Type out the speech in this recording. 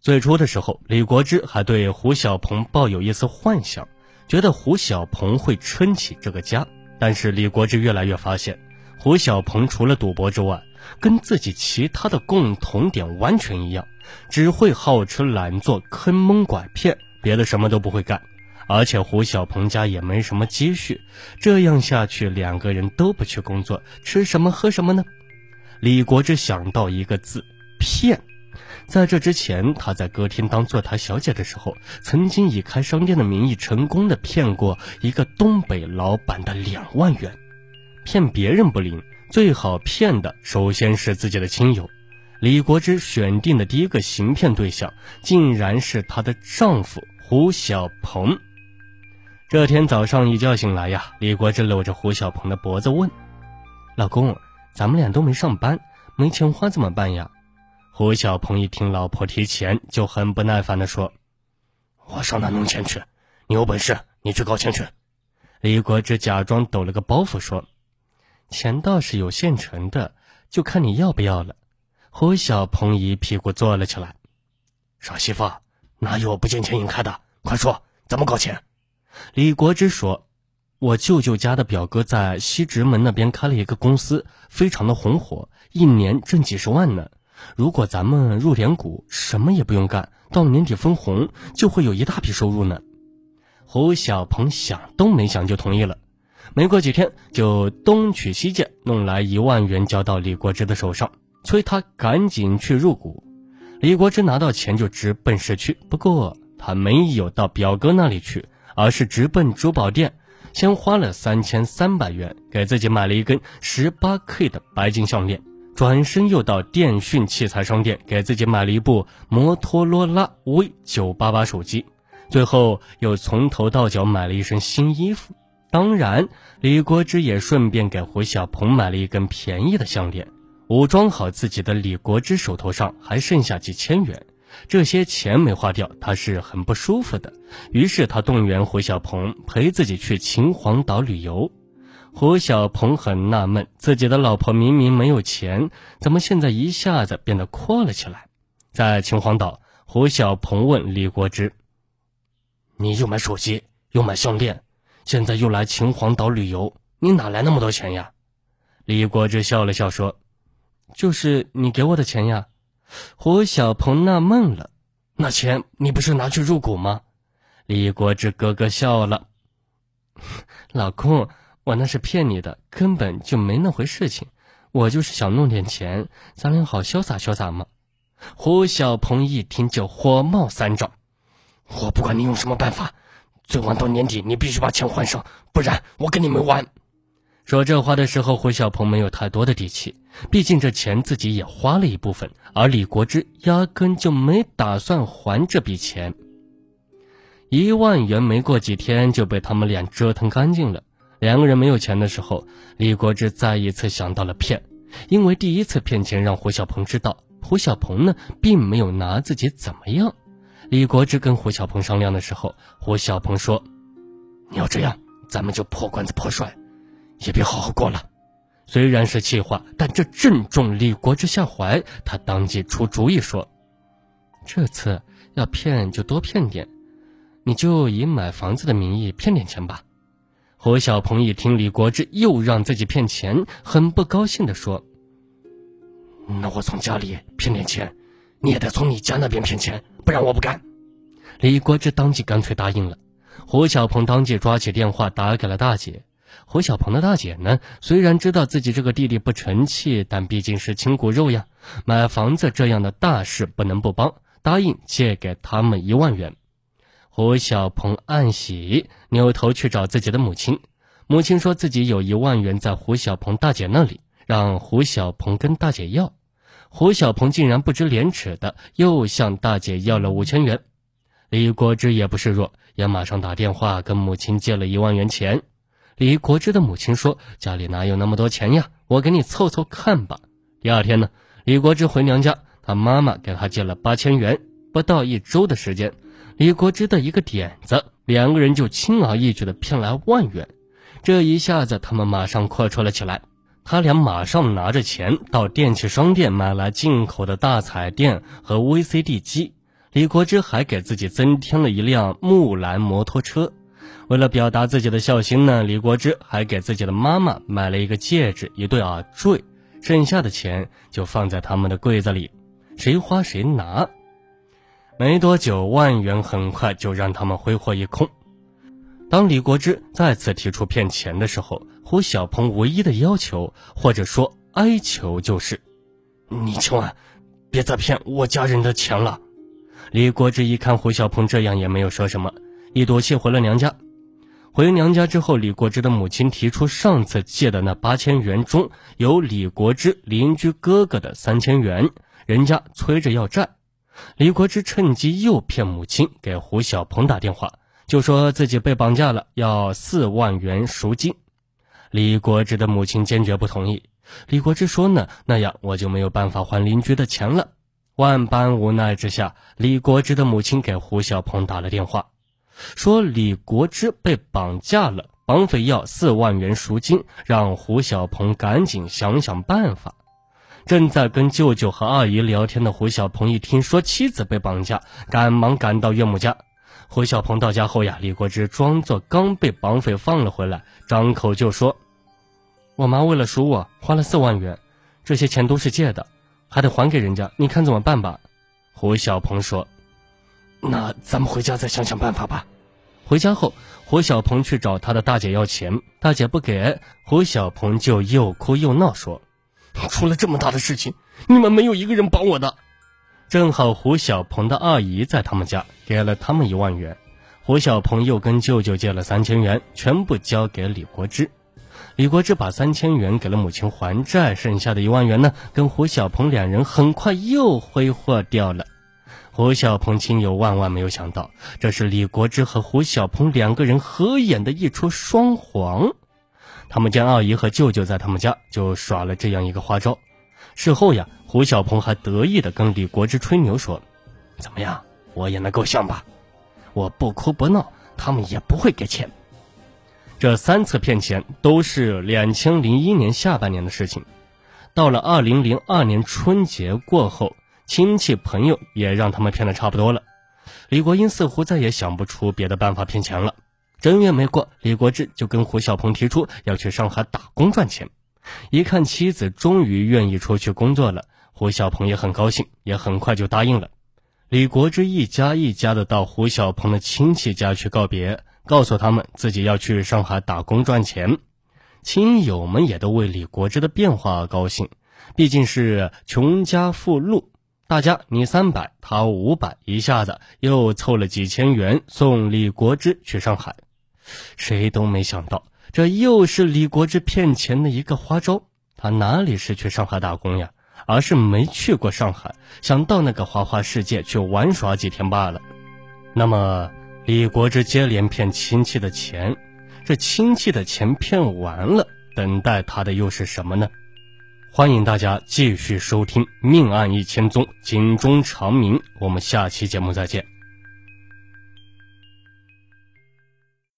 最初的时候，李国芝还对胡小鹏抱有一丝幻想，觉得胡小鹏会撑起这个家。但是李国芝越来越发现，胡小鹏除了赌博之外，跟自己其他的共同点完全一样，只会好吃懒做、坑蒙拐骗，别的什么都不会干。而且胡小鹏家也没什么积蓄，这样下去，两个人都不去工作，吃什么喝什么呢？李国芝想到一个字：骗。在这之前，他在歌厅当坐台小姐的时候，曾经以开商店的名义成功的骗过一个东北老板的两万元。骗别人不灵，最好骗的首先是自己的亲友。李国芝选定的第一个行骗对象，竟然是她的丈夫胡小鹏。这天早上一觉醒来呀，李国芝搂着胡小鹏的脖子问：“老公，咱们俩都没上班，没钱花怎么办呀？”胡小鹏一听老婆提钱，就很不耐烦地说：“我上哪弄钱去？你有本事你去搞钱去。”李国芝假装抖了个包袱说：“钱倒是有现成的，就看你要不要了。”胡小鹏一屁股坐了起来：“傻媳妇，哪有不见钱眼开的？快说怎么搞钱？”李国芝说：“我舅舅家的表哥在西直门那边开了一个公司，非常的红火，一年挣几十万呢。”如果咱们入点股，什么也不用干，到年底分红就会有一大笔收入呢。胡小鹏想都没想就同意了，没过几天就东取西借，弄来一万元交到李国芝的手上，催他赶紧去入股。李国芝拿到钱就直奔市区，不过他没有到表哥那里去，而是直奔珠宝店，先花了三千三百元给自己买了一根十八 K 的白金项链。转身又到电讯器材商店给自己买了一部摩托罗拉 V 九八八手机，最后又从头到脚买了一身新衣服。当然，李国芝也顺便给胡小鹏买了一根便宜的项链。武装好自己的李国芝手头上还剩下几千元，这些钱没花掉，他是很不舒服的。于是他动员胡小鹏陪自己去秦皇岛旅游。胡小鹏很纳闷，自己的老婆明明没有钱，怎么现在一下子变得阔了起来？在秦皇岛，胡小鹏问李国芝：“你又买手机，又买项链，现在又来秦皇岛旅游，你哪来那么多钱呀？”李国芝笑了笑说：“就是你给我的钱呀。”胡小鹏纳闷了：“那钱你不是拿去入股吗？”李国芝咯咯笑了：“ 老公。”我那是骗你的，根本就没那回事情。我就是想弄点钱，咱俩好潇洒潇洒嘛。胡小鹏一听就火冒三丈，我不管你用什么办法，最晚到年底你必须把钱还上，不然我跟你没完。说这话的时候，胡小鹏没有太多的底气，毕竟这钱自己也花了一部分，而李国芝压根就没打算还这笔钱。一万元没过几天就被他们俩折腾干净了。两个人没有钱的时候，李国志再一次想到了骗，因为第一次骗钱让胡小鹏知道，胡小鹏呢并没有拿自己怎么样。李国志跟胡小鹏商量的时候，胡小鹏说：“你要这样，咱们就破罐子破摔，也别好好过了。”虽然是气话，但这正中李国志下怀，他当即出主意说：“这次要骗就多骗点，你就以买房子的名义骗点钱吧。”胡小鹏一听李国志又让自己骗钱，很不高兴地说：“那我从家里骗点钱，你也得从你家那边骗钱，不然我不干。”李国志当即干脆答应了。胡小鹏当即抓起电话打给了大姐。胡小鹏的大姐呢，虽然知道自己这个弟弟不成器，但毕竟是亲骨肉呀，买房子这样的大事不能不帮，答应借给他们一万元。胡小鹏暗喜，扭头去找自己的母亲。母亲说自己有一万元在胡小鹏大姐那里，让胡小鹏跟大姐要。胡小鹏竟然不知廉耻的又向大姐要了五千元。李国芝也不示弱，也马上打电话跟母亲借了一万元钱。李国芝的母亲说：“家里哪有那么多钱呀？我给你凑凑看吧。”第二天呢，李国芝回娘家，他妈妈给他借了八千元。不到一周的时间。李国芝的一个点子，两个人就轻而易举的骗来万元，这一下子他们马上阔绰了起来。他俩马上拿着钱到电器商店买来进口的大彩电和 VCD 机，李国芝还给自己增添了一辆木兰摩托车。为了表达自己的孝心呢，李国芝还给自己的妈妈买了一个戒指、一对耳坠，剩下的钱就放在他们的柜子里，谁花谁拿。没多久，万元很快就让他们挥霍一空。当李国芝再次提出骗钱的时候，胡小鹏唯一的要求或者说哀求就是：“你千万别再骗我家人的钱了。”李国芝一看胡小鹏这样，也没有说什么，一赌气回了娘家。回娘家之后，李国芝的母亲提出上次借的那八千元中有李国芝邻居哥哥的三千元，人家催着要债。李国芝趁机诱骗母亲给胡小鹏打电话。就说自己被绑架了，要四万元赎金。李国芝的母亲坚决不同意。李国芝说呢，那样我就没有办法还邻居的钱了。万般无奈之下，李国芝的母亲给胡小鹏打了电话，说李国芝被绑架了，绑匪要四万元赎金，让胡小鹏赶紧想想办法。正在跟舅舅和二姨聊天的胡小鹏一听说妻子被绑架，赶忙赶到岳母家。胡小鹏到家后呀，李国芝装作刚被绑匪放了回来，张口就说：“我妈为了赎我，花了四万元，这些钱都是借的，还得还给人家，你看怎么办吧？”胡小鹏说：“那咱们回家再想想办法吧。”回家后，胡小鹏去找他的大姐要钱，大姐不给，胡小鹏就又哭又闹说：“出了这么大的事情，你们没有一个人帮我的。”正好胡小鹏的二姨在他们家，给了他们一万元。胡小鹏又跟舅舅借了三千元，全部交给李国芝。李国芝把三千元给了母亲还债，剩下的一万元呢，跟胡小鹏两人很快又挥霍掉了。胡小鹏亲友万万没有想到，这是李国芝和胡小鹏两个人合演的一出双簧。他们见二姨和舅舅在他们家，就耍了这样一个花招。事后呀，胡小鹏还得意地跟李国芝吹牛说：“怎么样，我演的够像吧？我不哭不闹，他们也不会给钱。”这三次骗钱都是两千零一年下半年的事情。到了二零零二年春节过后，亲戚朋友也让他们骗的差不多了。李国英似乎再也想不出别的办法骗钱了。正月没过，李国芝就跟胡小鹏提出要去上海打工赚钱。一看妻子终于愿意出去工作了，胡小鹏也很高兴，也很快就答应了。李国芝一家一家的到胡小鹏的亲戚家去告别，告诉他们自己要去上海打工赚钱。亲友们也都为李国芝的变化而高兴，毕竟是穷家富路，大家你三百，他五百，一下子又凑了几千元送李国芝去上海。谁都没想到。这又是李国志骗钱的一个花招。他哪里是去上海打工呀，而是没去过上海，想到那个花花世界去玩耍几天罢了。那么，李国志接连骗亲戚的钱，这亲戚的钱骗完了，等待他的又是什么呢？欢迎大家继续收听《命案一千宗》，警钟长鸣。我们下期节目再见。